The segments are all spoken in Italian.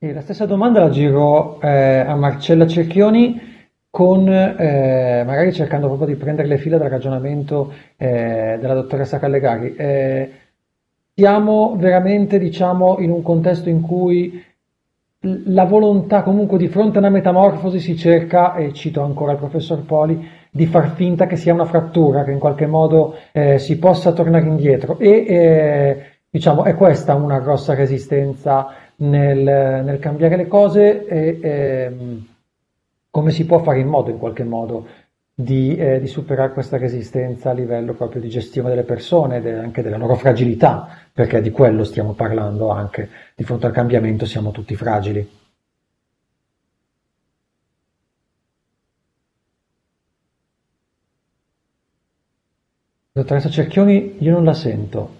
E la stessa domanda la giro eh, a Marcella Cerchioni con, eh, magari cercando proprio di prendere le fila dal ragionamento eh, della dottoressa Callegari. Eh, siamo veramente, diciamo, in un contesto in cui la volontà comunque di fronte a una metamorfosi si cerca, e cito ancora il professor Poli, di far finta che sia una frattura, che in qualche modo eh, si possa tornare indietro. E eh, diciamo, è questa una grossa resistenza nel, nel cambiare le cose e ehm, come si può fare in modo, in qualche modo, di, eh, di, superare questa resistenza a livello proprio di gestione delle persone, de, anche della loro fragilità, perché di quello stiamo parlando anche. Di fronte al cambiamento siamo tutti fragili. Dottoressa Cerchioni, io non la sento.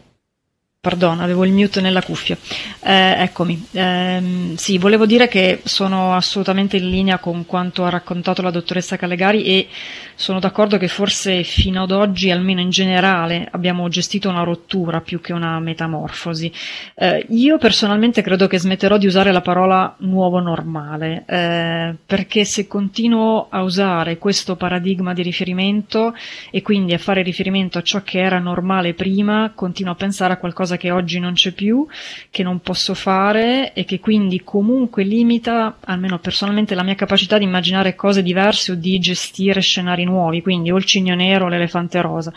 Pardon, avevo il mute nella cuffia. Eh, eccomi. Eh, sì, volevo dire che sono assolutamente in linea con quanto ha raccontato la dottoressa Callegari e sono d'accordo che forse fino ad oggi, almeno in generale, abbiamo gestito una rottura più che una metamorfosi. Eh, io personalmente credo che smetterò di usare la parola nuovo normale, eh, perché se continuo a usare questo paradigma di riferimento e quindi a fare riferimento a ciò che era normale prima, continuo a pensare a qualcosa che oggi non c'è più, che non posso fare e che quindi comunque limita, almeno personalmente, la mia capacità di immaginare cose diverse o di gestire scenari nuovi, quindi o il cigno nero o l'elefante rosa.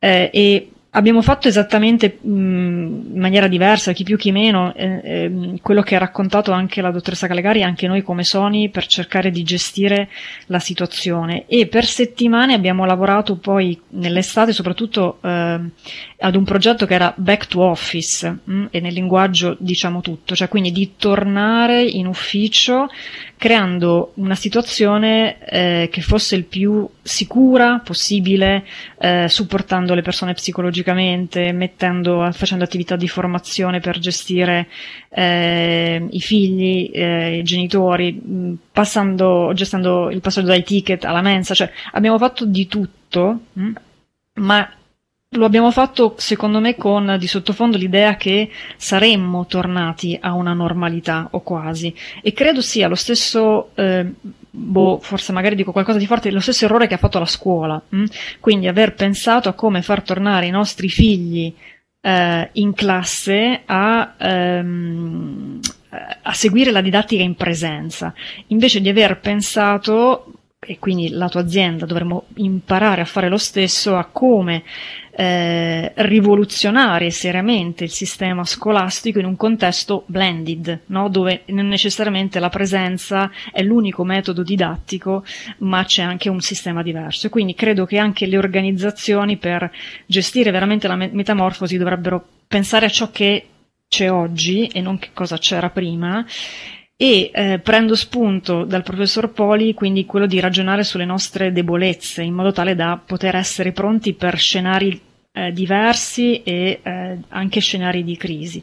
Eh, e Abbiamo fatto esattamente in maniera diversa, chi più chi meno, eh, eh, quello che ha raccontato anche la dottoressa Calegari anche noi come Sony per cercare di gestire la situazione. E per settimane abbiamo lavorato poi nell'estate soprattutto eh, ad un progetto che era back to office mh, e nel linguaggio diciamo tutto, cioè quindi di tornare in ufficio creando una situazione eh, che fosse il più sicura possibile, eh, supportando le persone psicologicamente, mettendo, facendo attività di formazione per gestire eh, i figli, eh, i genitori, passando, gestendo il passaggio dai ticket alla mensa, cioè abbiamo fatto di tutto, mh, ma lo abbiamo fatto, secondo me, con di sottofondo l'idea che saremmo tornati a una normalità o quasi. E credo sia lo stesso, eh, boh, forse magari dico qualcosa di forte, lo stesso errore che ha fatto la scuola. Hm? Quindi aver pensato a come far tornare i nostri figli eh, in classe a, ehm, a seguire la didattica in presenza, invece di aver pensato e quindi la tua azienda dovremmo imparare a fare lo stesso a come eh, rivoluzionare seriamente il sistema scolastico in un contesto blended, no? dove non necessariamente la presenza è l'unico metodo didattico, ma c'è anche un sistema diverso. Quindi credo che anche le organizzazioni per gestire veramente la metamorfosi dovrebbero pensare a ciò che c'è oggi e non che cosa c'era prima e eh, prendo spunto dal professor Poli, quindi quello di ragionare sulle nostre debolezze, in modo tale da poter essere pronti per scenari eh, diversi e eh, anche scenari di crisi.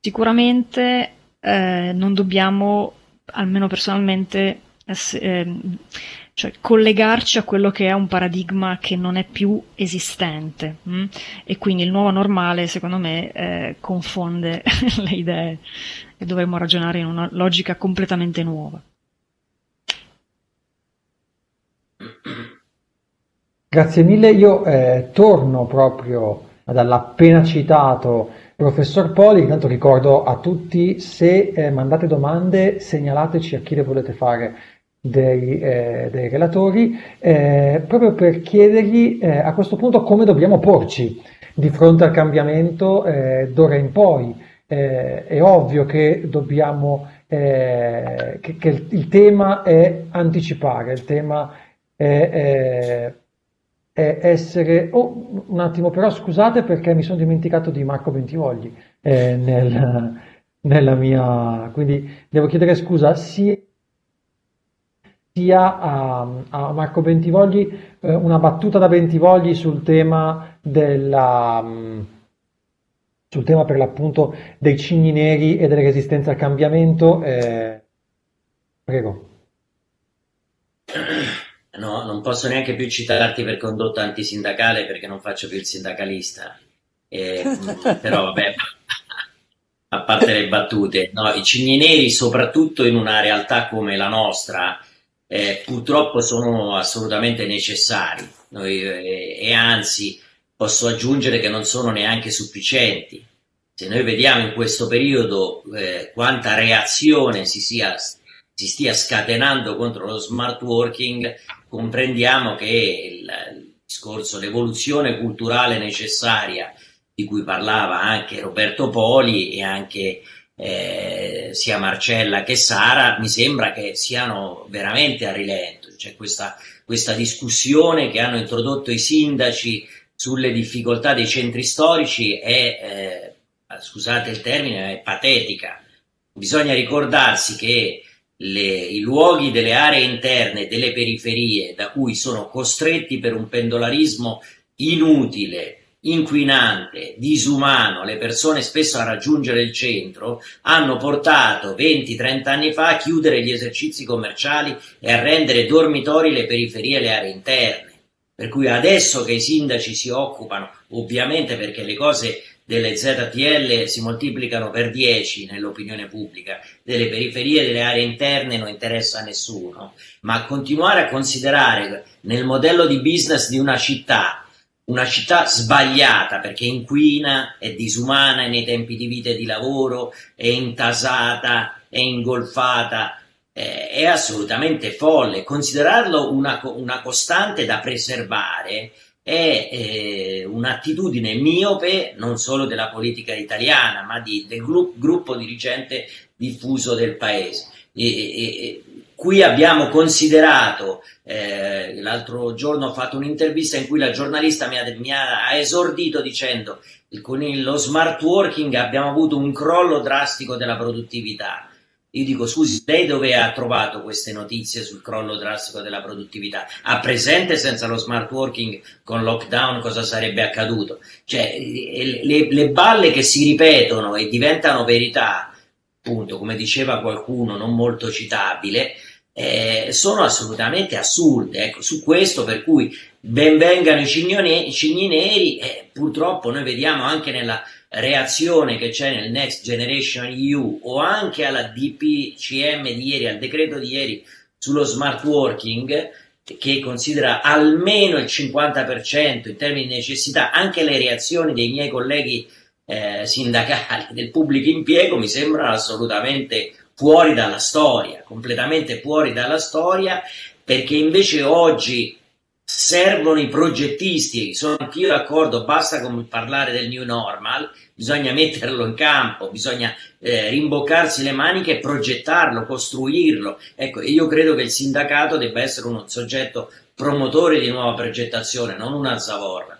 Sicuramente eh, non dobbiamo, almeno personalmente, cioè collegarci a quello che è un paradigma che non è più esistente mh? Mm? e quindi il nuovo normale secondo me eh, confonde le idee e dovremmo ragionare in una logica completamente nuova. Grazie mille, io eh, torno proprio dall'appena citato professor Poli, intanto ricordo a tutti se eh, mandate domande segnalateci a chi le volete fare dei, eh, dei relatori, eh, proprio per chiedergli eh, a questo punto come dobbiamo porci di fronte al cambiamento eh, d'ora in poi. Eh, è ovvio che dobbiamo, eh, che, che, il tema è anticipare, il tema è, essere... Oh, un attimo però scusate perché mi sono dimenticato di Marco Bentivogli nel, nella mia... quindi devo chiedere scusa sia sia a, a Marco Bentivogli eh, una battuta da Bentivogli sul tema della mm, sul tema per l'appunto dei cigni neri e delle resistenze al cambiamento. Eh, prego. No, non posso neanche più citarti per condotta antisindacale perché non faccio più il sindacalista. Eh, però vabbè, a parte le battute, no, i cigni neri, soprattutto in una realtà come la nostra, eh, purtroppo sono assolutamente necessari Noi, eh, e anzi posso aggiungere che non sono neanche sufficienti. Se noi vediamo in questo periodo eh, quanta reazione si, sia, si, stia scatenando contro lo smart working, comprendiamo che il, il discorso, l'evoluzione culturale necessaria di cui parlava anche Roberto Poli e anche eh, sia Marcella che Sara, mi sembra che siano veramente a rilento. C'è questa, questa discussione che hanno introdotto i sindaci sulle difficoltà dei centri storici è, eh, scusate il termine, è patetica. Bisogna ricordarsi che le, i luoghi delle aree interne, delle periferie, da cui sono costretti per un pendolarismo inutile, inquinante, disumano le persone spesso a raggiungere il centro, hanno portato 20-30 anni fa a chiudere gli esercizi commerciali e a rendere dormitori le periferie e le aree interne. Per cui adesso che i sindaci si occupano, ovviamente perché le cose delle ZTL si moltiplicano per 10 nell'opinione pubblica, delle periferie e delle aree interne non interessa a nessuno, ma continuare a considerare nel modello di business di una città una città sbagliata perché inquina, è disumana nei tempi di vita e di lavoro, è intasata, è ingolfata, eh, è assolutamente folle. Considerarlo una, una costante da preservare è eh, un'attitudine miope non solo della politica italiana, ma di, del gru- gruppo dirigente diffuso del paese. E, e, qui abbiamo considerato, eh, l'altro giorno ho fatto un'intervista in cui la giornalista mi ha, mi ha esordito dicendo che con lo smart working abbiamo avuto un crollo drastico della produttività. Io dico, scusi, lei dove ha trovato queste notizie sul crollo drastico della produttività? Ha presente senza lo smart working con lockdown cosa sarebbe accaduto? Cioè, le, le balle che si ripetono e diventano verità, appunto, come diceva qualcuno non molto citabile, eh, sono assolutamente assurde. Ecco, su questo, per cui benvengano i, cigni neri, eh, purtroppo noi vediamo anche nella reazione che c'è nel Next Generation EU o anche alla DPCM di ieri, al decreto di ieri sullo smart working, che considera almeno il 50% in termini di necessità, anche le reazioni dei miei colleghi eh, sindacali del pubblico impiego mi sembrano assolutamente fuori dalla storia, completamente fuori dalla storia, perché invece oggi servono i progettisti, sono anch'io d'accordo, basta come parlare del new normal, bisogna metterlo in campo, bisogna eh, rimboccarsi le maniche e progettarlo, costruirlo. Ecco, io credo che il sindacato debba essere un soggetto promotore di nuova progettazione, non una zavorra.